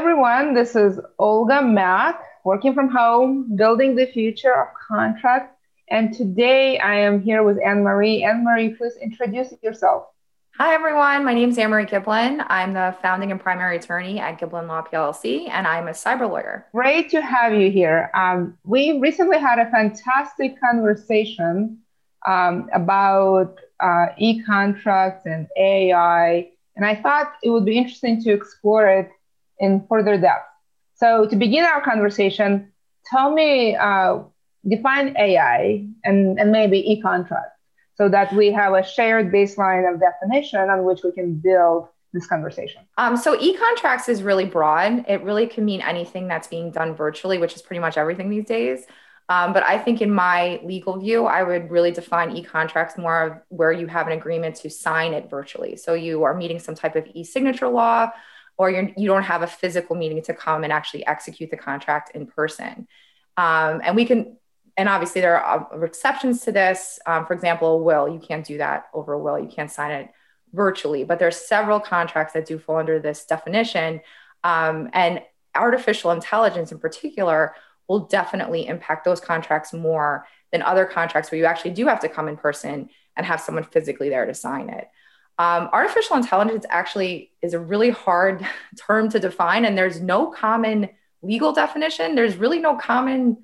everyone. This is Olga Mack, working from home, building the future of contract. And today I am here with Anne Marie. Anne Marie, please introduce yourself. Hi, everyone. My name is Anne Marie Giblin. I'm the founding and primary attorney at Giblin Law PLC, and I'm a cyber lawyer. Great to have you here. Um, we recently had a fantastic conversation um, about uh, e contracts and AI, and I thought it would be interesting to explore it in further depth. So to begin our conversation, tell me, uh, define AI and, and maybe e-contract so that we have a shared baseline of definition on which we can build this conversation? Um, so e-contracts is really broad. It really can mean anything that's being done virtually, which is pretty much everything these days. Um, but I think in my legal view, I would really define e-contracts more of where you have an agreement to sign it virtually. So you are meeting some type of e-signature law or you're, you don't have a physical meeting to come and actually execute the contract in person. Um, and we can, and obviously there are exceptions to this. Um, for example, a will, you can't do that over a will. You can't sign it virtually, but there's several contracts that do fall under this definition. Um, and artificial intelligence in particular will definitely impact those contracts more than other contracts where you actually do have to come in person and have someone physically there to sign it. Um, artificial intelligence actually is a really hard term to define, and there's no common legal definition. There's really no common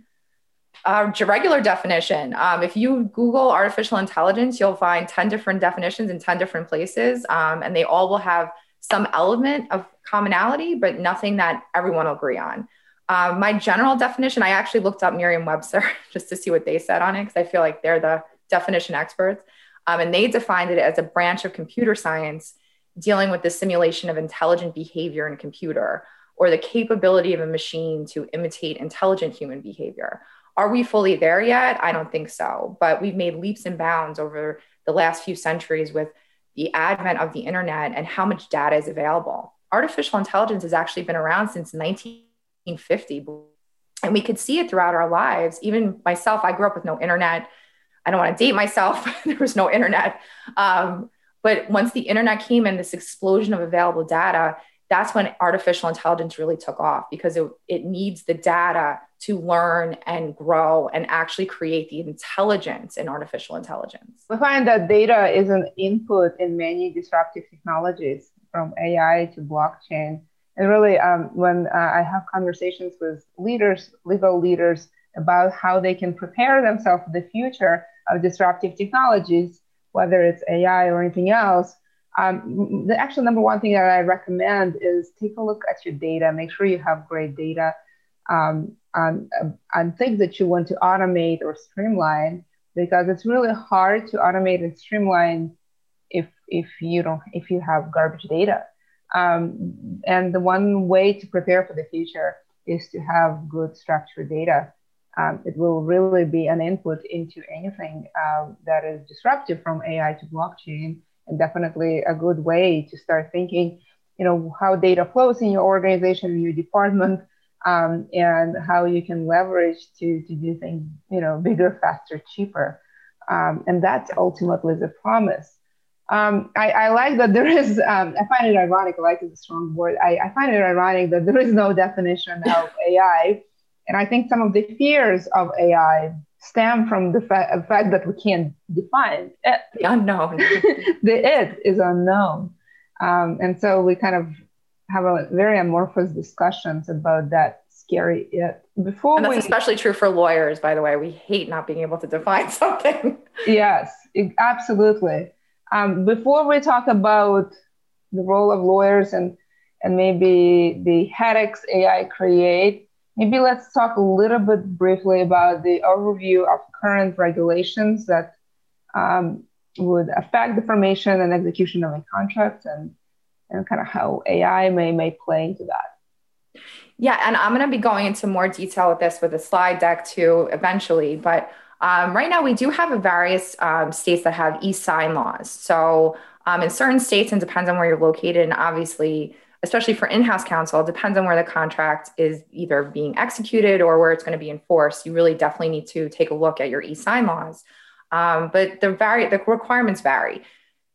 uh, regular definition. Um, if you Google artificial intelligence, you'll find 10 different definitions in 10 different places, um, and they all will have some element of commonality, but nothing that everyone will agree on. Um, my general definition, I actually looked up Merriam Webster just to see what they said on it because I feel like they're the definition experts. Um, and they defined it as a branch of computer science dealing with the simulation of intelligent behavior in a computer or the capability of a machine to imitate intelligent human behavior. Are we fully there yet? I don't think so. But we've made leaps and bounds over the last few centuries with the advent of the internet and how much data is available. Artificial intelligence has actually been around since 1950. And we could see it throughout our lives. Even myself, I grew up with no internet. I don't want to date myself. there was no internet. Um, but once the internet came and this explosion of available data, that's when artificial intelligence really took off because it, it needs the data to learn and grow and actually create the intelligence in artificial intelligence. We find that data is an input in many disruptive technologies from AI to blockchain. And really, um, when uh, I have conversations with leaders, legal leaders, about how they can prepare themselves for the future, of disruptive technologies, whether it's AI or anything else, um, the actual number one thing that I recommend is take a look at your data, make sure you have great data um, on, on things that you want to automate or streamline, because it's really hard to automate and streamline if, if you don't, if you have garbage data. Um, and the one way to prepare for the future is to have good structured data um, it will really be an input into anything uh, that is disruptive from AI to blockchain, and definitely a good way to start thinking, you know, how data flows in your organization, in your department, um, and how you can leverage to to do things, you know, bigger, faster, cheaper, um, and that's ultimately the promise. Um, I, I, like that there is, um, I find it ironic, I like a strong word. I, I, find it ironic that there is no definition of AI and I think some of the fears of AI stem from the fa- fact that we can't define it. The unknown. the it is unknown. Um, and so we kind of have a very amorphous discussions about that scary it. Before and that's we, especially true for lawyers, by the way. We hate not being able to define something. yes, it, absolutely. Um, before we talk about the role of lawyers and and maybe the headaches AI create, Maybe let's talk a little bit briefly about the overview of current regulations that um, would affect the formation and execution of a contract and, and kind of how AI may, may play into that. Yeah, and I'm going to be going into more detail with this with a slide deck too eventually. But um, right now, we do have various um, states that have e sign laws. So um, in certain states, and depends on where you're located, and obviously, especially for in-house counsel, depends on where the contract is either being executed or where it's going to be enforced. You really definitely need to take a look at your e-sign laws. Um, but the vary the requirements vary.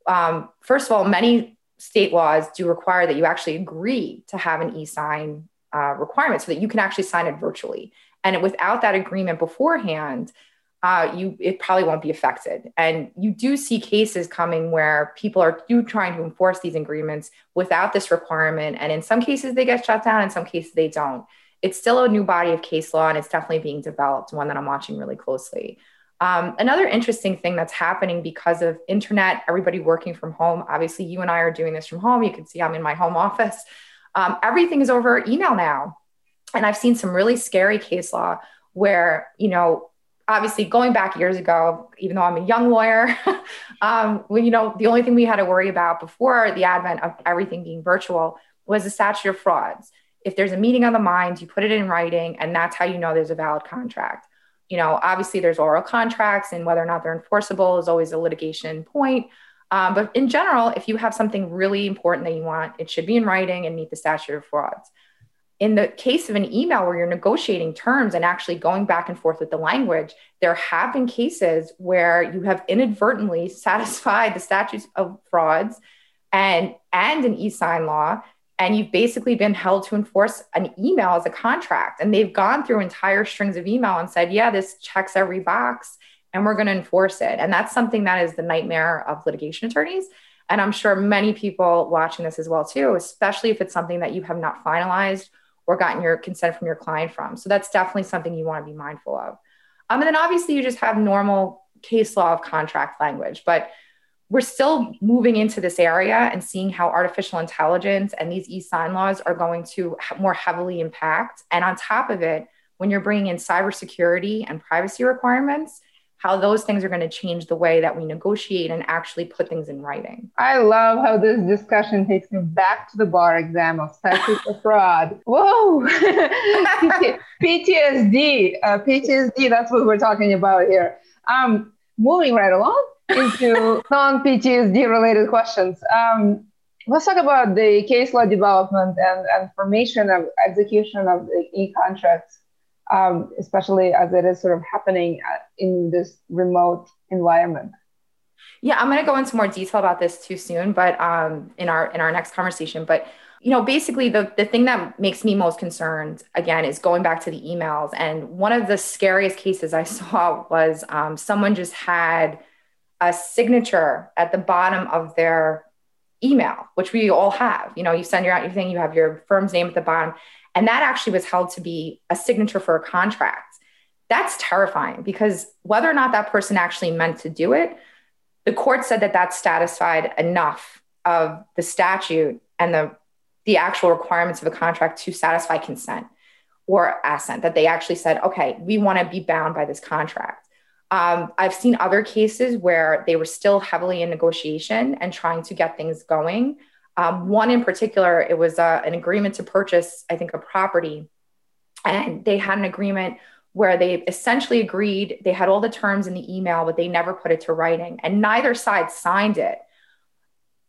Um, first of all, many state laws do require that you actually agree to have an e-sign uh, requirement so that you can actually sign it virtually. And without that agreement beforehand, uh, you it probably won't be affected. And you do see cases coming where people are do trying to enforce these agreements without this requirement, and in some cases they get shut down, in some cases they don't. It's still a new body of case law, and it's definitely being developed. One that I'm watching really closely. Um, another interesting thing that's happening because of internet, everybody working from home. Obviously, you and I are doing this from home. You can see I'm in my home office. Um, everything is over email now, and I've seen some really scary case law where you know obviously going back years ago, even though I'm a young lawyer, um, well, you know, the only thing we had to worry about before the advent of everything being virtual was the statute of frauds. If there's a meeting of the minds, you put it in writing, and that's how you know there's a valid contract. You know, obviously there's oral contracts, and whether or not they're enforceable is always a litigation point. Um, but in general, if you have something really important that you want, it should be in writing and meet the statute of frauds in the case of an email where you're negotiating terms and actually going back and forth with the language, there have been cases where you have inadvertently satisfied the statutes of frauds and and an e-sign law and you've basically been held to enforce an email as a contract. And they've gone through entire strings of email and said yeah this checks every box and we're going to enforce it. And that's something that is the nightmare of litigation attorneys. And i'm sure many people watching this as well too especially if it's something that you have not finalized or gotten your consent from your client from. So that's definitely something you want to be mindful of. Um, and then obviously you just have normal case law of contract language, but we're still moving into this area and seeing how artificial intelligence and these e-sign laws are going to more heavily impact. And on top of it, when you're bringing in cybersecurity and privacy requirements, how those things are going to change the way that we negotiate and actually put things in writing. I love how this discussion takes me back to the bar exam of of fraud. Whoa! PTSD, uh, PTSD, that's what we're talking about here. Um, moving right along into non PTSD related questions. Um, let's talk about the case law development and, and formation of execution of the e contracts um, especially as it is sort of happening uh, in this remote environment. Yeah, I'm going to go into more detail about this too soon, but um, in our in our next conversation. But you know, basically, the the thing that makes me most concerned again is going back to the emails. And one of the scariest cases I saw was um, someone just had a signature at the bottom of their email, which we all have. You know, you send your out your thing, you have your firm's name at the bottom, and that actually was held to be a signature for a contract. That's terrifying because whether or not that person actually meant to do it, the court said that that satisfied enough of the statute and the, the actual requirements of a contract to satisfy consent or assent, that they actually said, okay, we want to be bound by this contract. Um, I've seen other cases where they were still heavily in negotiation and trying to get things going um, one in particular, it was uh, an agreement to purchase, I think, a property. And they had an agreement where they essentially agreed, they had all the terms in the email, but they never put it to writing. And neither side signed it.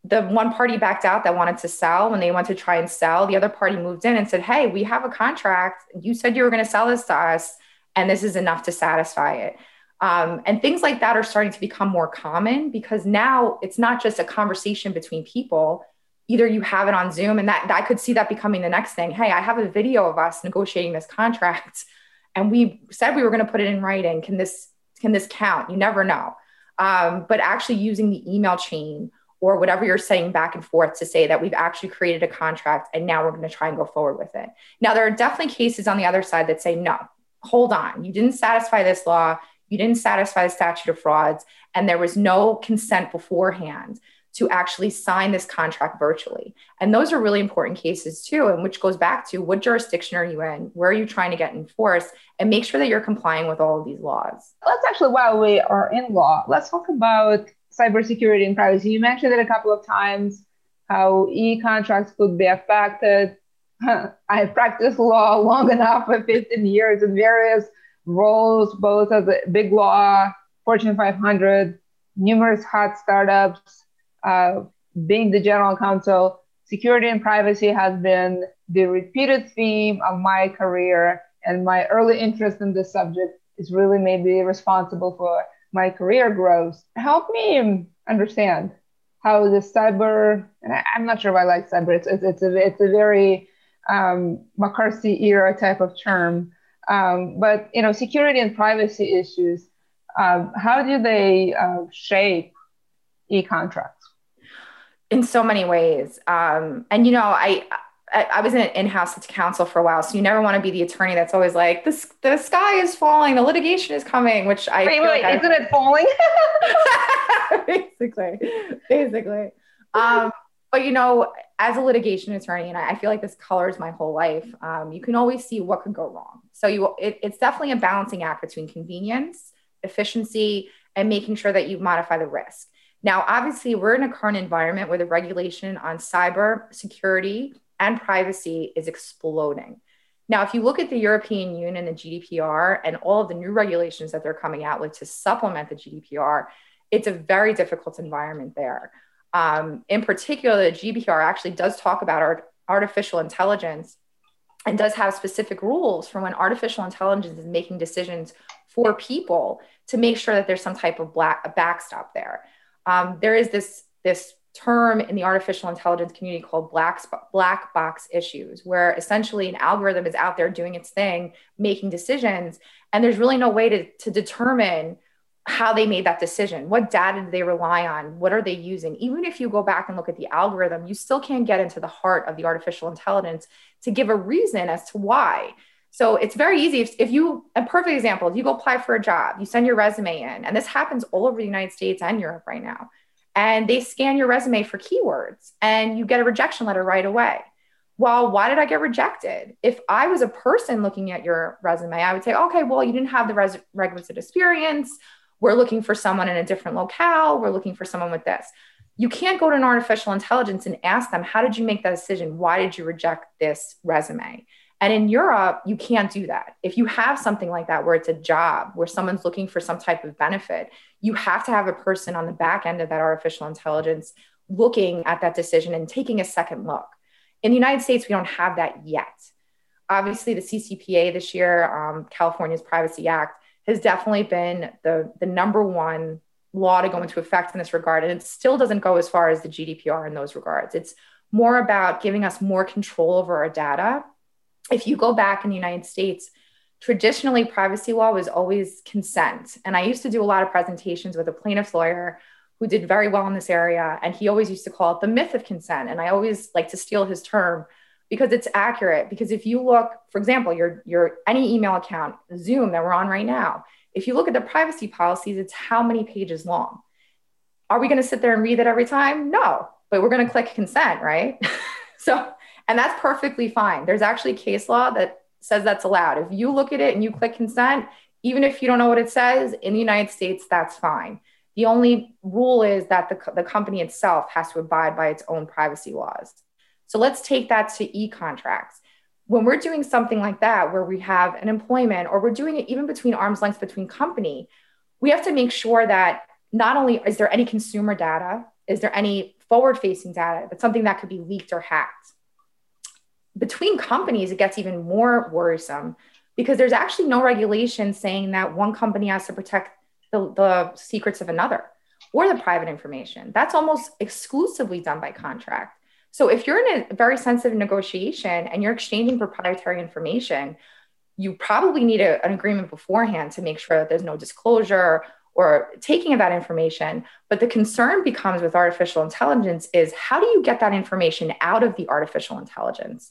The one party backed out that wanted to sell. When they went to try and sell, the other party moved in and said, Hey, we have a contract. You said you were going to sell this to us, and this is enough to satisfy it. Um, and things like that are starting to become more common because now it's not just a conversation between people either you have it on Zoom and that, that I could see that becoming the next thing. Hey, I have a video of us negotiating this contract and we said we were going to put it in writing. Can this, can this count? You never know. Um, but actually using the email chain or whatever you're saying back and forth to say that we've actually created a contract and now we're going to try and go forward with it. Now, there are definitely cases on the other side that say, no, hold on, you didn't satisfy this law, you didn't satisfy the statute of frauds, and there was no consent beforehand to actually sign this contract virtually. And those are really important cases too, and which goes back to what jurisdiction are you in? Where are you trying to get enforced? And make sure that you're complying with all of these laws. Let's actually, while we are in law, let's talk about cybersecurity and privacy. You mentioned it a couple of times how e contracts could be affected. I practiced law long enough for 15 years in various roles, both as a big law, Fortune 500, numerous hot startups, uh, being the general counsel, security and privacy has been the repeated theme of my career, and my early interest in this subject is really maybe responsible for my career growth. Help me understand how the cyber, and I, am not sure if I like cyber, it's, it's, it's, a, it's a very um, McCarthy era type of term. Um, but, you know, security and privacy issues, um, how do they uh, shape e-contracts? In so many ways. Um, and, you know, I, I, was in in-house counsel for a while, so you never want to be the attorney that's always like, "the the sky is falling, the litigation is coming," which I wait, wait, like isn't I, it falling? basically, basically. Um, but you know, as a litigation attorney, and I, feel like this colors my whole life. Um, you can always see what could go wrong. So you, it, it's definitely a balancing act between convenience, efficiency, and making sure that you modify the risk. Now, obviously, we're in a current environment where the regulation on cyber security and privacy is exploding. Now, if you look at the European Union the GDPR and all of the new regulations that they're coming out with to supplement the GDPR, it's a very difficult environment there. Um, in particular, the GDPR actually does talk about art, artificial intelligence and does have specific rules for when artificial intelligence is making decisions for people to make sure that there's some type of black, backstop there. Um, there is this, this term in the artificial intelligence community called black, black box issues, where essentially an algorithm is out there doing its thing, making decisions, and there's really no way to, to determine how they made that decision. What data do they rely on? What are they using? Even if you go back and look at the algorithm, you still can't get into the heart of the artificial intelligence to give a reason as to why. So it's very easy. If, if you, a perfect example, if you go apply for a job, you send your resume in, and this happens all over the United States and Europe right now and they scan your resume for keywords and you get a rejection letter right away. Well, why did I get rejected? If I was a person looking at your resume, I would say, okay, well, you didn't have the res- requisite experience. We're looking for someone in a different locale. We're looking for someone with this. You can't go to an artificial intelligence and ask them, how did you make that decision? Why did you reject this resume? And in Europe, you can't do that. If you have something like that where it's a job, where someone's looking for some type of benefit, you have to have a person on the back end of that artificial intelligence looking at that decision and taking a second look. In the United States, we don't have that yet. Obviously, the CCPA this year, um, California's Privacy Act, has definitely been the, the number one law to go into effect in this regard. And it still doesn't go as far as the GDPR in those regards. It's more about giving us more control over our data if you go back in the United States, traditionally privacy law was always consent. And I used to do a lot of presentations with a plaintiff's lawyer who did very well in this area. And he always used to call it the myth of consent. And I always like to steal his term because it's accurate. Because if you look, for example, your, your any email account, Zoom that we're on right now, if you look at the privacy policies, it's how many pages long. Are we going to sit there and read it every time? No, but we're going to click consent, right? so and that's perfectly fine. There's actually case law that says that's allowed. If you look at it and you click consent, even if you don't know what it says in the United States, that's fine. The only rule is that the, the company itself has to abide by its own privacy laws. So let's take that to e contracts. When we're doing something like that, where we have an employment or we're doing it even between arm's length between company, we have to make sure that not only is there any consumer data, is there any forward facing data, but something that could be leaked or hacked between companies, it gets even more worrisome because there's actually no regulation saying that one company has to protect the, the secrets of another or the private information. That's almost exclusively done by contract. So if you're in a very sensitive negotiation and you're exchanging proprietary information, you probably need a, an agreement beforehand to make sure that there's no disclosure or taking of that information. But the concern becomes with artificial intelligence is how do you get that information out of the artificial intelligence?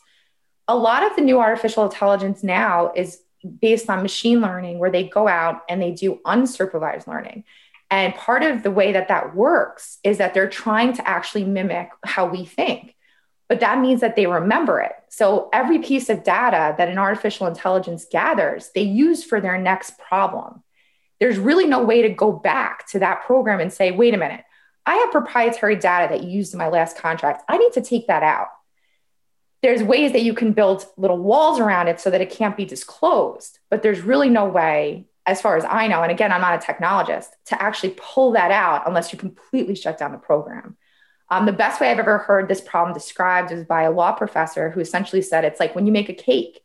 A lot of the new artificial intelligence now is based on machine learning, where they go out and they do unsupervised learning. And part of the way that that works is that they're trying to actually mimic how we think. But that means that they remember it. So every piece of data that an artificial intelligence gathers, they use for their next problem. There's really no way to go back to that program and say, wait a minute, I have proprietary data that you used in my last contract. I need to take that out there's ways that you can build little walls around it so that it can't be disclosed but there's really no way as far as i know and again i'm not a technologist to actually pull that out unless you completely shut down the program. Um, the best way i've ever heard this problem described is by a law professor who essentially said it's like when you make a cake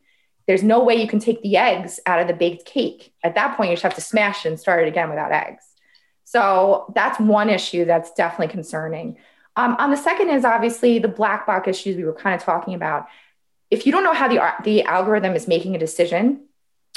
there's no way you can take the eggs out of the baked cake. At that point you just have to smash it and start it again without eggs. So that's one issue that's definitely concerning Um, on the second is obviously the black box issues we were kind of talking about. If you don't know how the, the algorithm is making a decision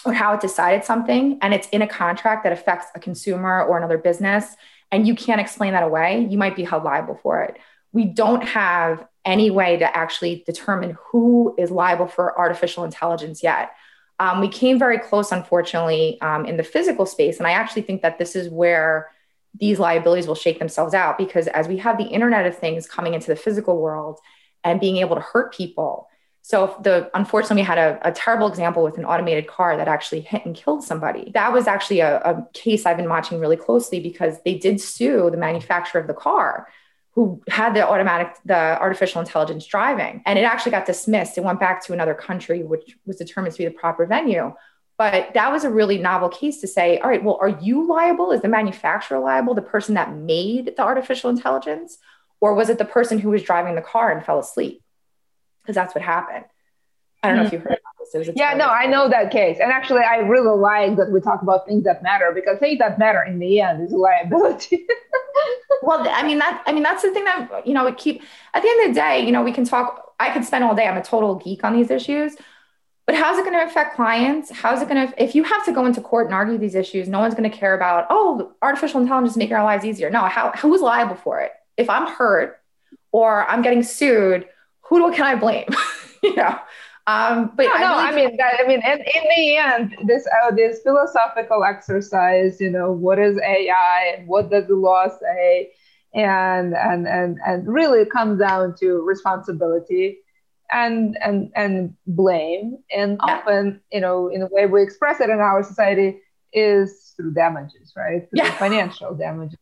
or how it decided something, and it's in a contract that affects a consumer or another business, and you can't explain that away, you might be held liable for it. We don't have any way to actually determine who is liable for artificial intelligence yet. Um, we came very close, unfortunately, um, in the physical space. And I actually think that this is where these liabilities will shake themselves out because as we have the Internet of Things coming into the physical world and being able to hurt people. So the unfortunately we had a, a terrible example with an automated car that actually hit and killed somebody. That was actually a, a case I've been watching really closely because they did sue the manufacturer of the car who had the automatic the artificial intelligence driving and it actually got dismissed it went back to another country which was determined to be the proper venue but that was a really novel case to say all right well are you liable is the manufacturer liable the person that made the artificial intelligence or was it the person who was driving the car and fell asleep because that's what happened I don't know if you heard about this. yeah, no, I know that case. And actually, I really like that we talk about things that matter because things that matter in the end is liability. well, I mean that. I mean that's the thing that you know we keep. At the end of the day, you know, we can talk. I could spend all day. I'm a total geek on these issues. But how's it going to affect clients? How's it going to, if you have to go into court and argue these issues, no one's going to care about, oh, artificial intelligence is making our lives easier. No, how, who's liable for it? If I'm hurt or I'm getting sued, who do, can I blame? you know, um, but no, I, no, I mean, that, I mean, in, in the end, this uh, this philosophical exercise, you know, what is AI and what does the law say, and and and and really it comes down to responsibility and and and blame, and yeah. often, you know, in the way we express it in our society is through damages, right? Through yeah. financial damages.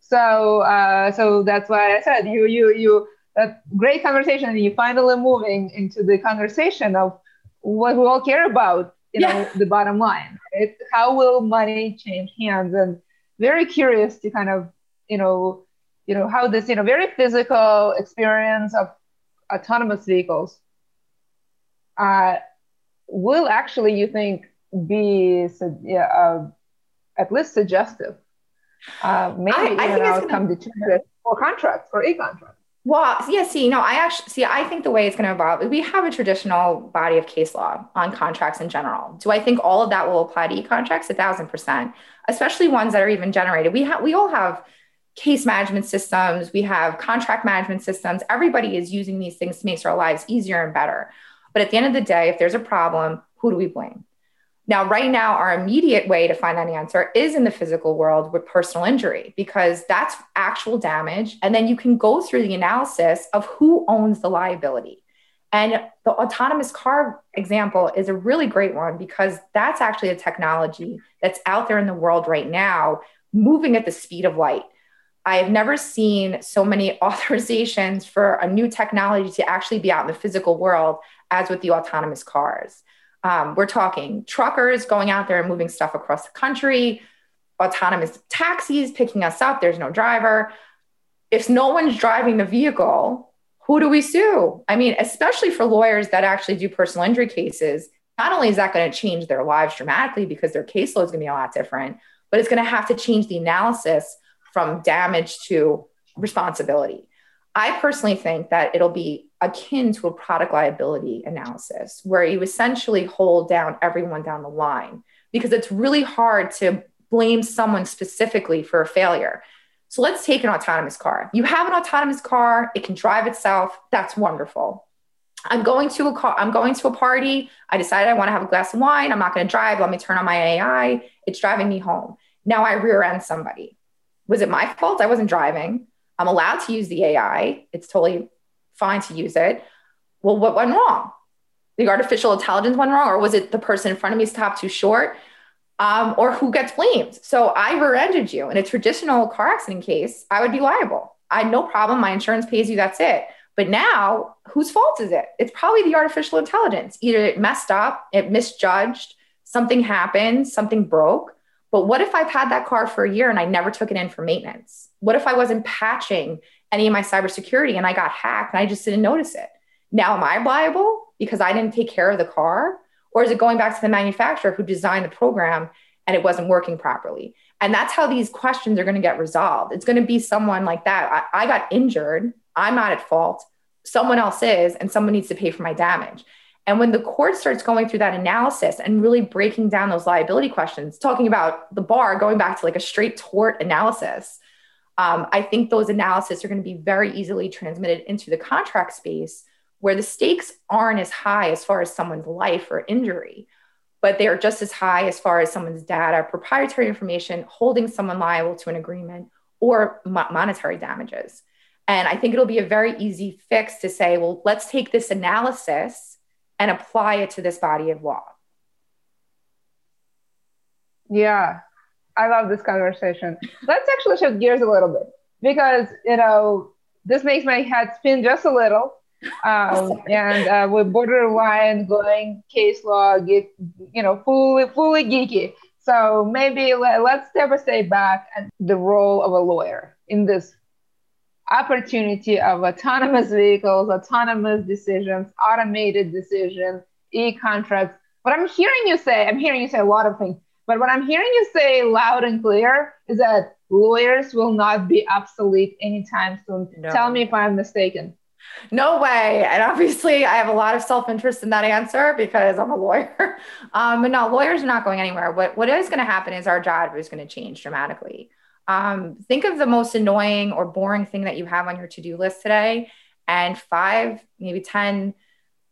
So uh, so that's why I said you you you that great conversation and you finally moving into the conversation of what we all care about you know the bottom line right how will money change hands and very curious to kind of you know you know how this you know very physical experience of autonomous vehicles uh, will actually you think be uh, at least suggestive uh, maybe I, I even outcome gonna... determinative for contracts for a contract well, yeah, see, no, I actually see, I think the way it's going to evolve, we have a traditional body of case law on contracts in general. Do I think all of that will apply to e-contracts? A thousand percent, especially ones that are even generated. We have, we all have case management systems, we have contract management systems. Everybody is using these things to make our lives easier and better. But at the end of the day, if there's a problem, who do we blame? Now, right now, our immediate way to find that answer is in the physical world with personal injury, because that's actual damage. And then you can go through the analysis of who owns the liability. And the autonomous car example is a really great one because that's actually a technology that's out there in the world right now, moving at the speed of light. I have never seen so many authorizations for a new technology to actually be out in the physical world as with the autonomous cars. Um, we're talking truckers going out there and moving stuff across the country, autonomous taxis picking us up. There's no driver. If no one's driving the vehicle, who do we sue? I mean, especially for lawyers that actually do personal injury cases, not only is that going to change their lives dramatically because their caseload is going to be a lot different, but it's going to have to change the analysis from damage to responsibility. I personally think that it'll be akin to a product liability analysis where you essentially hold down everyone down the line because it's really hard to blame someone specifically for a failure. So let's take an autonomous car. You have an autonomous car, it can drive itself. That's wonderful. I'm going to a car, I'm going to a party. I decided I want to have a glass of wine. I'm not going to drive. Let me turn on my AI. It's driving me home. Now I rear end somebody. Was it my fault? I wasn't driving. I'm allowed to use the AI. It's totally fine to use it. Well, what went wrong? The artificial intelligence went wrong, or was it the person in front of me stopped too short? Um, or who gets blamed? So I rear-ended you in a traditional car accident case. I would be liable. I had no problem. My insurance pays you. That's it. But now, whose fault is it? It's probably the artificial intelligence. Either it messed up, it misjudged, something happened, something broke. But what if I've had that car for a year and I never took it in for maintenance? What if I wasn't patching any of my cybersecurity and I got hacked and I just didn't notice it? Now, am I liable because I didn't take care of the car? Or is it going back to the manufacturer who designed the program and it wasn't working properly. And that's how these questions are going to get resolved. It's going to be someone like that. I, I got injured. I'm not at fault. Someone else is, and someone needs to pay for my damage. And when the court starts going through that analysis and really breaking down those liability questions, talking about the bar, going back to like a straight tort analysis, um, I think those analyses are going to be very easily transmitted into the contract space where the stakes aren't as high as far as someone's life or injury, but they are just as high as far as someone's data, proprietary information, holding someone liable to an agreement, or mo- monetary damages. And I think it'll be a very easy fix to say, well, let's take this analysis and apply it to this body of law. Yeah, I love this conversation. Let's actually shift gears a little bit because, you know, this makes my head spin just a little. Um, and uh, with borderline going case law, get, you know, fully, fully geeky. So maybe let, let's step a step back and the role of a lawyer in this opportunity of autonomous vehicles, autonomous decisions, automated decisions, e-contracts. What I'm hearing you say, I'm hearing you say a lot of things, but what I'm hearing you say loud and clear is that lawyers will not be obsolete anytime soon. No. Tell me if I'm mistaken. No way. And obviously, I have a lot of self interest in that answer because I'm a lawyer. Um, but no, lawyers are not going anywhere. What, what is going to happen is our job is going to change dramatically. Um, think of the most annoying or boring thing that you have on your to do list today, and five, maybe 10,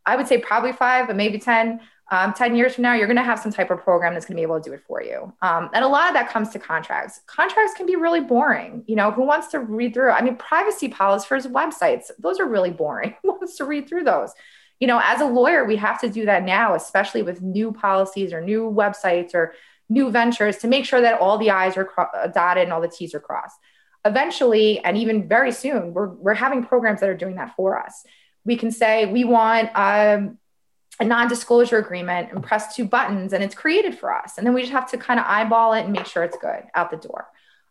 I would say probably five, but maybe 10. Um, 10 years from now, you're going to have some type of program that's going to be able to do it for you. Um, and a lot of that comes to contracts. Contracts can be really boring. You know, who wants to read through? I mean, privacy policies for websites, those are really boring. who wants to read through those? You know, as a lawyer, we have to do that now, especially with new policies or new websites or new ventures to make sure that all the I's are cro- uh, dotted and all the T's are crossed. Eventually, and even very soon, we're, we're having programs that are doing that for us. We can say we want um, a non-disclosure agreement and press two buttons and it's created for us. And then we just have to kind of eyeball it and make sure it's good out the door.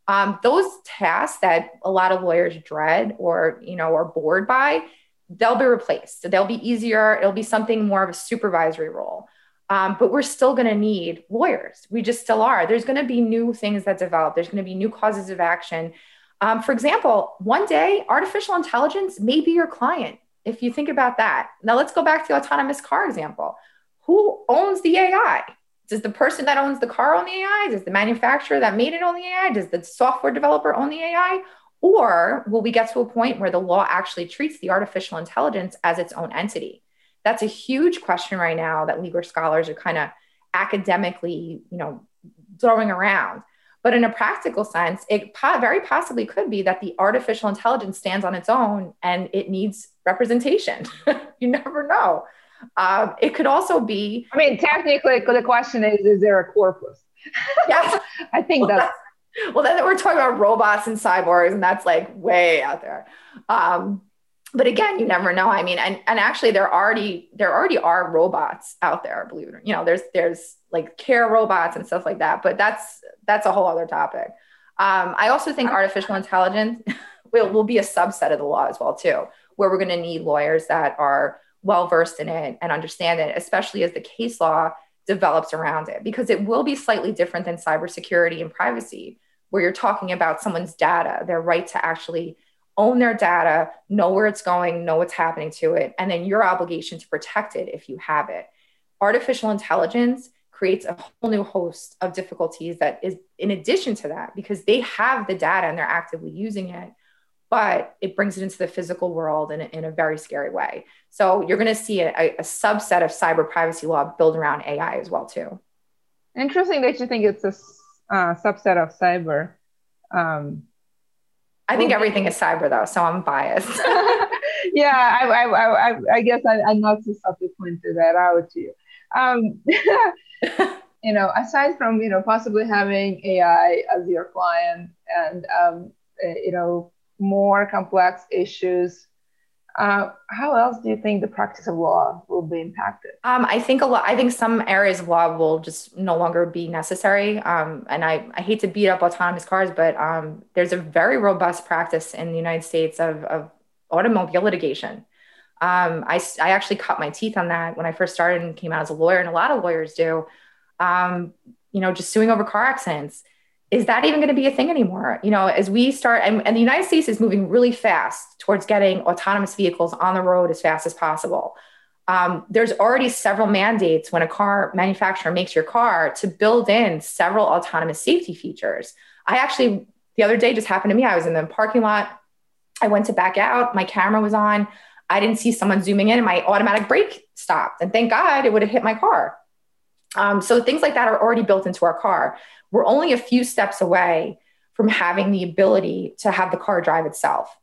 Um, those tasks that a lot of lawyers dread or you know are bored by, they'll be replaced. They'll be easier. It'll be something more of a supervisory role. Um, but we're still going to need lawyers. We just still are. There's going to be new things that develop. There's going to be new causes of action. Um, for example, one day artificial intelligence may be your client. If you think about that. Now let's go back to the autonomous car example. Who owns the AI? Does the person that owns the car own the AI? Does the manufacturer that made it own the AI? Does the software developer own the AI? Or will we get to a point where the law actually treats the artificial intelligence as its own entity? That's a huge question right now that legal scholars are kind of academically, you know, throwing around. But in a practical sense, it po- very possibly could be that the artificial intelligence stands on its own and it needs representation. you never know. Um, it could also be. I mean, technically, the question is: Is there a corpus? Yes, I think well, that's. Well, then we're talking about robots and cyborgs, and that's like way out there. Um, but again, you never know. I mean, and, and actually there already there already are robots out there, believe it or you know, there's there's like care robots and stuff like that. But that's that's a whole other topic. Um, I also think artificial intelligence will, will be a subset of the law as well, too, where we're going to need lawyers that are well versed in it and understand it, especially as the case law develops around it, because it will be slightly different than cybersecurity and privacy, where you're talking about someone's data, their right to actually own their data, know where it's going, know what's happening to it, and then your obligation to protect it if you have it. Artificial intelligence creates a whole new host of difficulties that is in addition to that because they have the data and they're actively using it but it brings it into the physical world in a, in a very scary way. So you're going to see a, a, subset of cyber privacy law built around ai as well too. Interesting that you think it's a uh, subset of cyber. Um, I think everything is cyber though, so I'm biased. yeah, I, I, I, I guess I, I'm not so to point that out to you. Um, you know, aside from you know possibly having AI as your client and um, eh, you know more complex issues uh, how else do you think the practice of law will be impacted? Um, I think a lot. I think some areas of law will just no longer be necessary. Um, and I, I hate to beat up autonomous cars, but um, there's a very robust practice in the United States of, of automobile litigation. Um, I, I actually cut my teeth on that when I first started and came out as a lawyer, and a lot of lawyers do. Um, you know, just suing over car accidents. Is that even going to be a thing anymore? You know, as we start, and, and the United States is moving really fast towards getting autonomous vehicles on the road as fast as possible. Um, there's already several mandates when a car manufacturer makes your car to build in several autonomous safety features. I actually, the other day just happened to me. I was in the parking lot. I went to back out. My camera was on. I didn't see someone zooming in and my automatic brake stopped. And thank God it would have hit my car. Um, so things like that are already built into our car. We're only a few steps away from having the ability to have the car drive itself.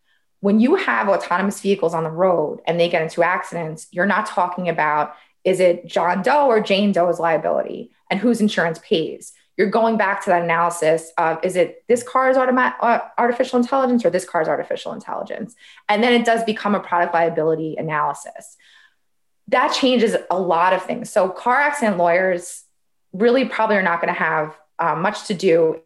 When you have autonomous vehicles on the road and they get into accidents, you're not talking about is it John Doe or Jane Doe's liability and whose insurance pays. You're going back to that analysis of is it this car's uh, artificial intelligence or this car's artificial intelligence, and then it does become a product liability analysis that changes a lot of things. So, car accident lawyers really probably are not going to have uh, much to do,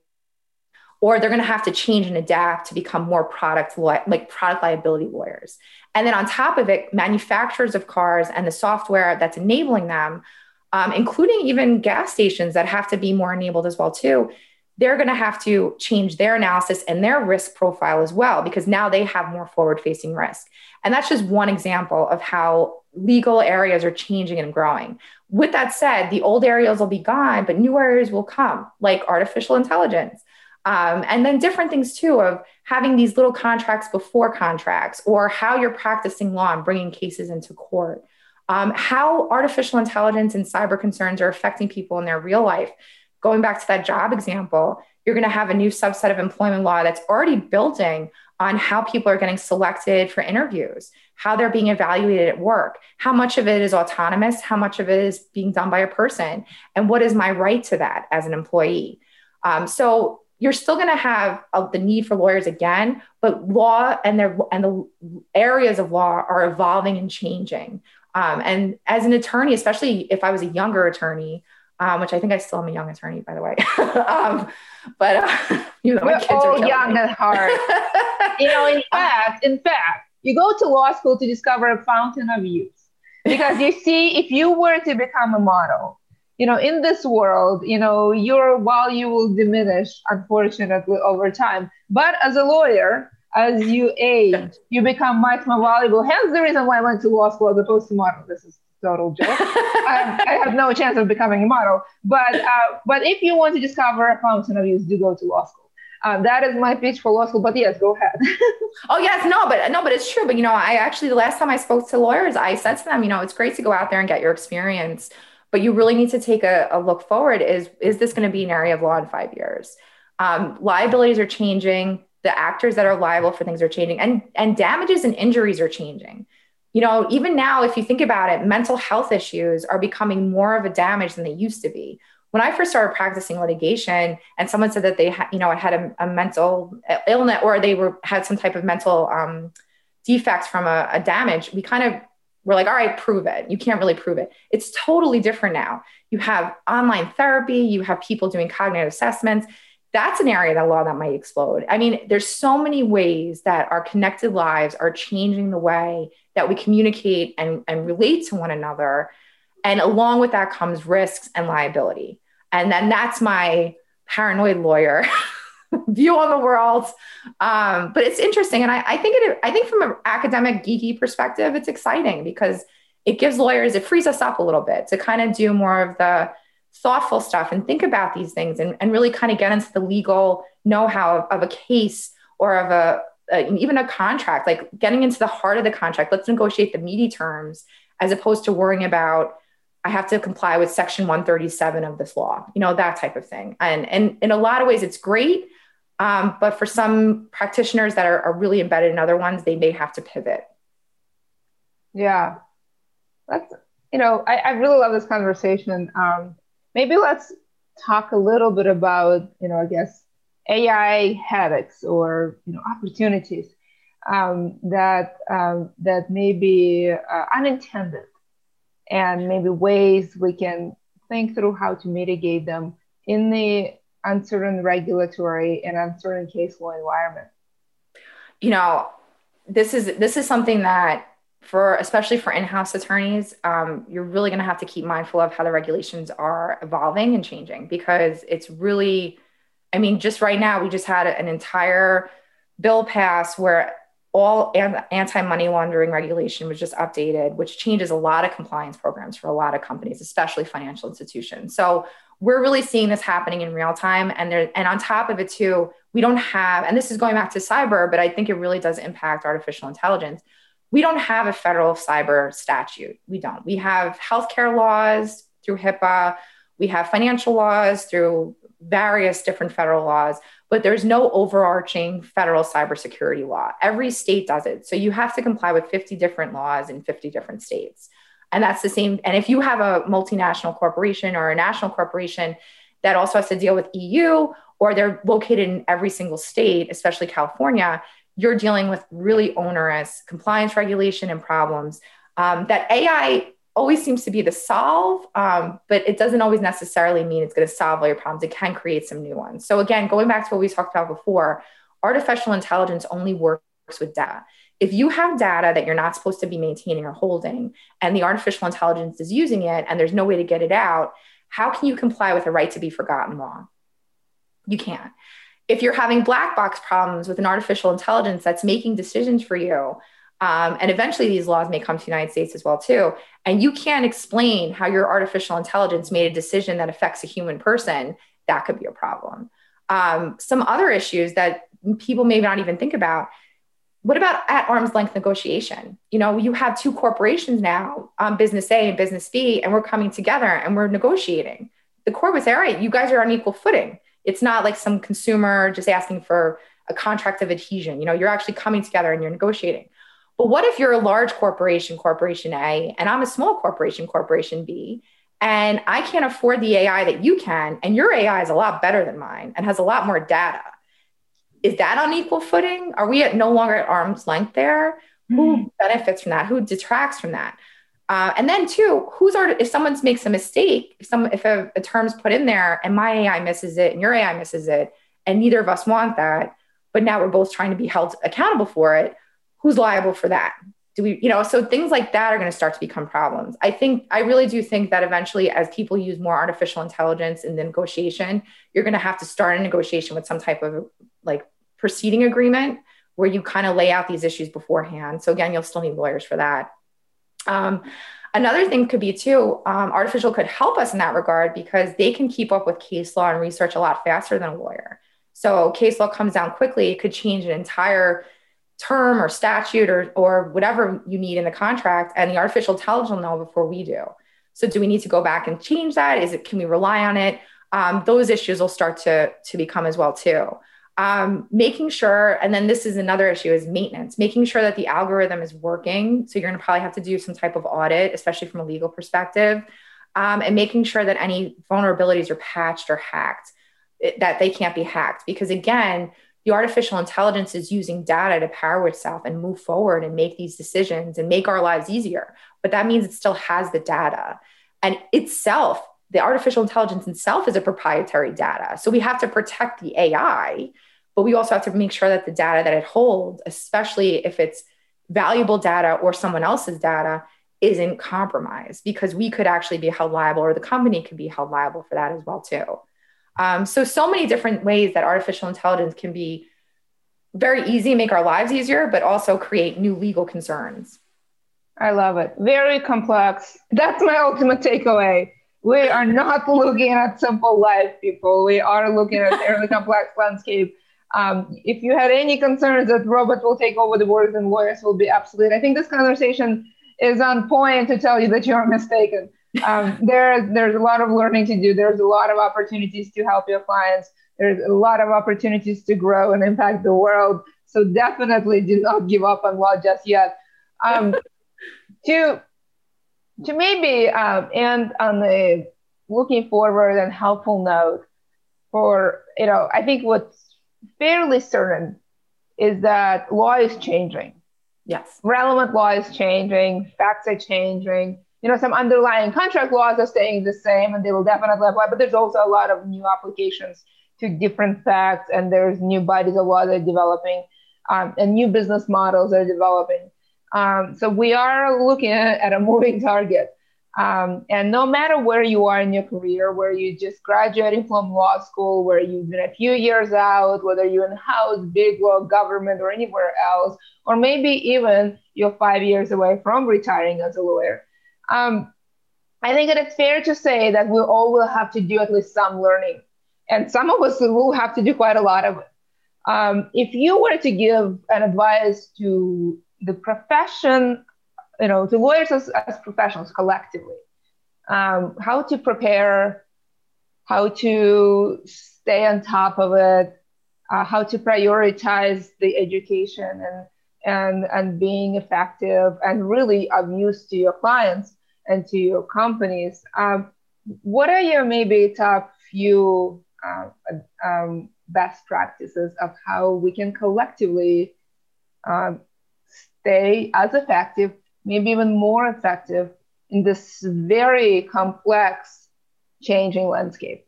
or they're going to have to change and adapt to become more product li- like product liability lawyers. And then on top of it, manufacturers of cars and the software that's enabling them, um, including even gas stations that have to be more enabled as well too. They're going to have to change their analysis and their risk profile as well because now they have more forward facing risk. And that's just one example of how legal areas are changing and growing. With that said, the old areas will be gone, but new areas will come, like artificial intelligence. Um, and then different things too of having these little contracts before contracts or how you're practicing law and bringing cases into court. Um, how artificial intelligence and cyber concerns are affecting people in their real life. Going back to that job example, you're going to have a new subset of employment law that's already building on how people are getting selected for interviews, how they're being evaluated at work, how much of it is autonomous, how much of it is being done by a person, and what is my right to that as an employee. Um, so you're still going to have uh, the need for lawyers again, but law and their and the areas of law are evolving and changing. Um, and as an attorney, especially if I was a younger attorney, um, which I think I still am a young attorney, by the way. um, but uh, you know, We're all young at heart. you know, in fact, in fact, you go to law school to discover a fountain of youth because you see, if you were to become a model, you know, in this world, you know, your value will diminish, unfortunately, over time. But as a lawyer, as you age, you become much more valuable. Hence the reason why I went to law school as opposed to model. This is total joke. I, I, have no chance of becoming a model. But uh, but if you want to discover a fountain of youth, do go to law school. Um, that is my pitch for law school. But yes, go ahead. oh yes, no, but no, but it's true. But you know, I actually the last time I spoke to lawyers, I said to them, you know, it's great to go out there and get your experience, but you really need to take a, a look forward. Is is this going to be an area of law in five years? Um, liabilities are changing. The actors that are liable for things are changing, and and damages and injuries are changing you know, even now, if you think about it, mental health issues are becoming more of a damage than they used to be. When I first started practicing litigation, and someone said that they had, you know, had a, a mental illness or they were had some type of mental um, defects from a, a damage, we kind of were like, all right, prove it. You can't really prove it. It's totally different now. You have online therapy, you have people doing cognitive assessments that's an area that law that might explode. I mean, there's so many ways that our connected lives are changing the way that we communicate and, and relate to one another. And along with that comes risks and liability. And then that's my paranoid lawyer view on the world. Um, but it's interesting. And I, I think it, I think from an academic geeky perspective, it's exciting because it gives lawyers, it frees us up a little bit to kind of do more of the thoughtful stuff and think about these things and, and really kind of get into the legal know-how of, of a case or of a, a, even a contract like getting into the heart of the contract let's negotiate the meaty terms as opposed to worrying about i have to comply with section 137 of this law you know that type of thing. And and in a lot of ways it's great um, but for some practitioners that are, are really embedded in other ones they may have to pivot. Yeah. That's you know i, I really love this conversation. Um, maybe let's talk a little bit about, you know, I guess AI headaches or you know opportunities um, that um, that may be uh, unintended, and maybe ways we can think through how to mitigate them in the uncertain regulatory and uncertain case law environment. You know, this is this is something that for especially for in-house attorneys, um, you're really going to have to keep mindful of how the regulations are evolving and changing because it's really, I mean, just right now we just had an entire bill pass where all anti-money laundering regulation was just updated, which changes a lot of compliance programs for a lot of companies, especially financial institutions. So we're really seeing this happening in real time, and there, and on top of it too, we don't have, and this is going back to cyber, but I think it really does impact artificial intelligence. We don't have a federal cyber statute. We don't. We have healthcare laws through HIPAA. We have financial laws through various different federal laws, but there's no overarching federal cybersecurity law. Every state does it. So you have to comply with 50 different laws in 50 different states. And that's the same. And if you have a multinational corporation or a national corporation that also has to deal with EU or they're located in every single state, especially California, you're dealing with really onerous compliance regulation and problems um, that AI always seems to be the solve, um, but it doesn't always necessarily mean it's going to solve all your problems. It can create some new ones. So, again, going back to what we talked about before, artificial intelligence only works with data. If you have data that you're not supposed to be maintaining or holding, and the artificial intelligence is using it and there's no way to get it out, how can you comply with a right to be forgotten law? You can't. If you're having black box problems with an artificial intelligence that's making decisions for you, um, and eventually these laws may come to the United States as well too, and you can't explain how your artificial intelligence made a decision that affects a human person, that could be a problem. Um, some other issues that people may not even think about what about at arm's length negotiation? You know you have two corporations now um, business a and business b and we're coming together and we're negotiating. The court would say all right you guys are on equal footing. It's not like some consumer just asking for a contract of adhesion. You know you're actually coming together and you're negotiating but what if you're a large corporation, Corporation A, and I'm a small corporation, Corporation B, and I can't afford the AI that you can, and your AI is a lot better than mine and has a lot more data? Is that on equal footing? Are we at no longer at arm's length there? Mm-hmm. Who benefits from that? Who detracts from that? Uh, and then two, who's our, if someone makes a mistake, if some if a, a term's put in there and my AI misses it and your AI misses it, and neither of us want that, but now we're both trying to be held accountable for it who's liable for that? Do we, you know, so things like that are going to start to become problems. I think, I really do think that eventually, as people use more artificial intelligence in the negotiation, you're going to have to start a negotiation with some type of like proceeding agreement where you kind of lay out these issues beforehand. So, again, you'll still need lawyers for that. Um, another thing could be too um, artificial could help us in that regard because they can keep up with case law and research a lot faster than a lawyer so case law comes down quickly it could change an entire term or statute or, or whatever you need in the contract and the artificial intelligence will know before we do. So do we need to go back and change that? Is it can we rely on it? Um, those issues will start to to become as well too. Um, making sure and then this is another issue is maintenance making sure that the algorithm is working. So you're going to probably have to do some type of audit especially from a legal perspective um, and making sure that any vulnerabilities are patched or hacked that they can't be hacked. Because again the artificial intelligence is using data to power itself and move forward and make these decisions and make our lives easier. But that means it still has the data. And itself, the artificial intelligence itself is a proprietary data. So we have to protect the AI, but we also have to make sure that the data that it holds, especially if it's valuable data or someone else's data, isn't compromised because we could actually be held liable or the company could be held liable for that as well too. Um, so, so many different ways that artificial intelligence can be very easy, make our lives easier, but also create new legal concerns. I love it. Very complex. That's my ultimate takeaway. We are not looking at simple life, people. We are looking at a really complex landscape. Um, if you had any concerns that robots will take over the world and lawyers will be obsolete, I think this conversation is on point to tell you that you're mistaken um, there, there's a lot of learning to do. There's a lot of opportunities to help your clients. There's a lot of opportunities to grow and impact the world. So definitely do not give up on law just yet. Um, to to maybe um, end on the looking forward and helpful note for you know I think what's fairly certain is that law is changing. Yes, relevant law is changing. Facts are changing you know, some underlying contract laws are staying the same and they will definitely apply, but there's also a lot of new applications to different facts and there's new bodies of law that are developing um, and new business models are developing. Um, so we are looking at a moving target. Um, and no matter where you are in your career, where you're just graduating from law school, where you've been a few years out, whether you're in house, big law, government, or anywhere else, or maybe even you're five years away from retiring as a lawyer, um, I think it's fair to say that we all will have to do at least some learning. And some of us will have to do quite a lot of it. Um, if you were to give an advice to the profession you know, to lawyers as, as professionals collectively, um, how to prepare, how to stay on top of it, uh, how to prioritize the education and and and being effective and really of use to your clients and to your companies. Um, what are your maybe top few uh, um, best practices of how we can collectively um, stay as effective maybe even more effective in this very complex changing landscape.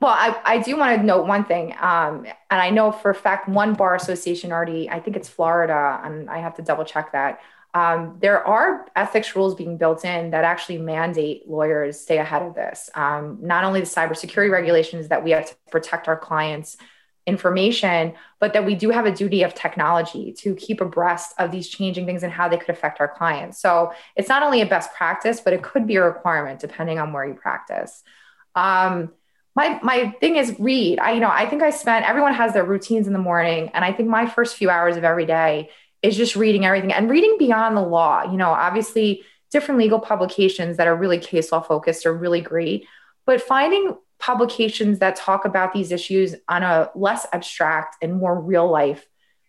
Well, I, I do want to note one thing. Um, and I know for a fact one bar association already, I think it's Florida, and I have to double check that. Um, there are ethics rules being built in that actually mandate lawyers stay ahead of this. Um, not only the cybersecurity regulations that we have to protect our clients information, but that we do have a duty of technology to keep abreast of these changing things and how they could affect our clients. So it's not only a best practice, but it could be a requirement depending on where you practice. Um, my my thing is read. I you know I think I spent everyone has their routines in the morning, and I think my first few hours of every day is just reading everything and reading beyond the law. You know, obviously different legal publications that are really case law focused are really great, but finding publications that talk about these issues on a less abstract and more real life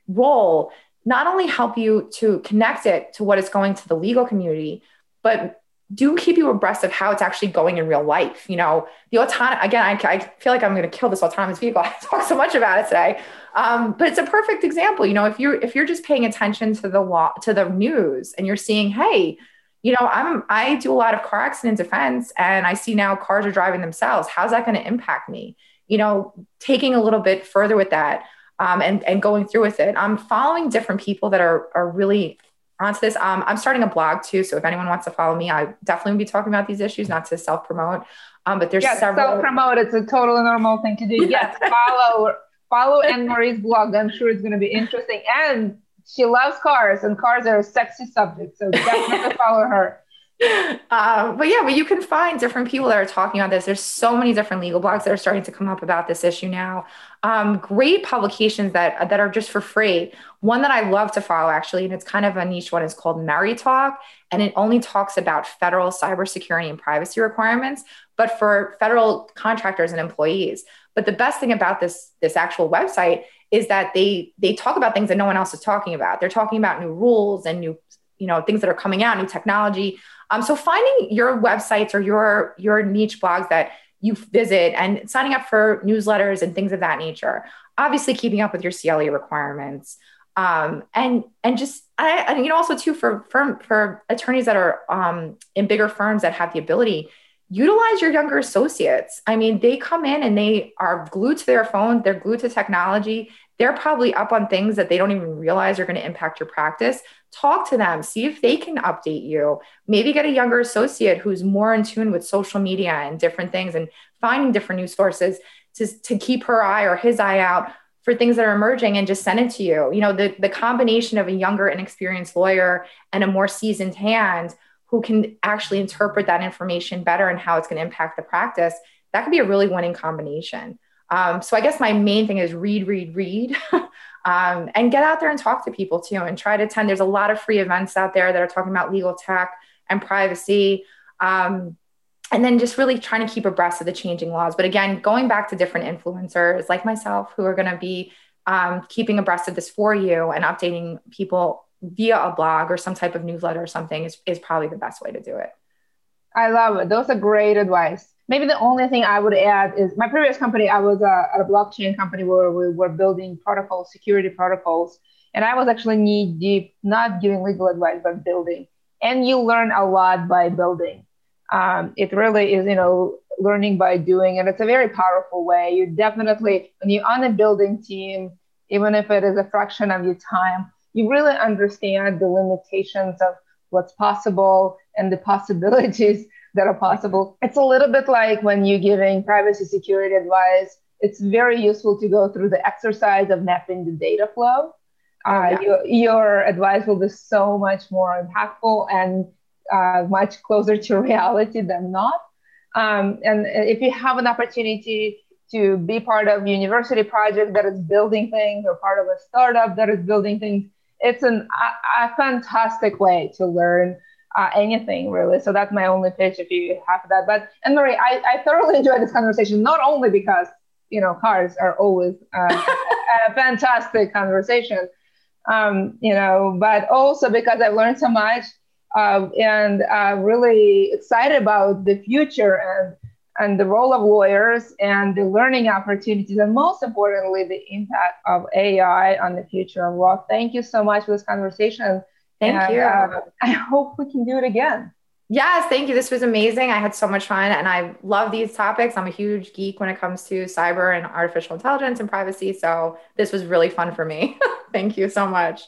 role not only help you to connect it to what is going to the legal community, but do keep you abreast of how it's actually going in real life. You know, the autonomous, again, I, I, feel like I'm going to kill this autonomous vehicle. I talk so much about it today. Um, but it's a perfect example. You know, if you're, if you're just paying attention to the law, to the news and you're seeing, Hey, you know, I'm I do a lot of car accident defense and I see now cars are driving themselves. How's that going to impact me? You know, taking a little bit further with that um, and, and going through with it. I'm following different people that are, are really onto this. Um, I'm starting a blog too. So if anyone wants to follow me, I definitely will be talking about these issues, not to self promote. Um, but there's yes, several. Self promote. It's a totally normal thing to do. Yes, follow follow Anne Marie's blog. I'm sure it's going to be interesting. And she loves cars, and cars are a sexy subject. So definitely follow her. Um, but yeah, but you can find different people that are talking about this. There's so many different legal blogs that are starting to come up about this issue now. Um, great publications that that are just for free. One that I love to follow actually, and it's kind of a niche one, is called MeriTalk, and it only talks about federal cybersecurity and privacy requirements, but for federal contractors and employees. But the best thing about this this actual website is that they they talk about things that no one else is talking about. They're talking about new rules and new you know things that are coming out, new technology. Um, so finding your websites or your your niche blogs that you visit and signing up for newsletters and things of that nature. Obviously, keeping up with your CLE requirements. Um, and and just I, and you know also too for firm for attorneys that are um, in bigger firms that have the ability utilize your younger associates. I mean, they come in and they are glued to their phone, they're glued to technology. They're probably up on things that they don't even realize are going to impact your practice. Talk to them, see if they can update you. Maybe get a younger associate who's more in tune with social media and different things and finding different news sources to, to keep her eye or his eye out for things that are emerging and just send it to you. You know, the, the combination of a younger, inexperienced lawyer and a more seasoned hand who can actually interpret that information better and how it's going to impact the practice, that could be a really winning combination. Um, so I guess my main thing is read, read, read, um, and get out there and talk to people too, and try to attend. There's a lot of free events out there that are talking about legal tech and privacy. Um, and then just really trying to keep abreast of the changing laws. But again, going back to different influencers like myself who are going to be um, keeping abreast of this for you and updating people via a blog or some type of newsletter or something is, is probably the best way to do it. I love it. Those are great advice. Maybe the only thing I would add is my previous company, I was uh, at a blockchain company where we were building protocols, security protocols. And I was actually knee deep, not giving legal advice, but building. And you learn a lot by building. Um, it really is, you know, learning by doing. And it's a very powerful way. You definitely, when you're on a building team, even if it is a fraction of your time, you really understand the limitations of what's possible and the possibilities that are possible. It's a little bit like when you're giving privacy security advice, it's very useful to go through the exercise of mapping the data flow. Uh, yeah. your, your advice will be so much more impactful and uh, much closer to reality than not. Um, and if you have an opportunity to be part of university project that is building things or part of a startup that is building things, it's an, a, a fantastic way to learn uh, anything really. So that's my only pitch if you have that. But Anne Marie, I, I thoroughly enjoyed this conversation, not only because you know cars are always uh, a fantastic conversation, um, you know, but also because I've learned so much uh, and uh, really excited about the future and and the role of lawyers and the learning opportunities, and most importantly, the impact of AI on the future of law. Thank you so much for this conversation. Thank and, you. Uh, I hope we can do it again. Yes, thank you. This was amazing. I had so much fun and I love these topics. I'm a huge geek when it comes to cyber and artificial intelligence and privacy. So this was really fun for me. thank you so much.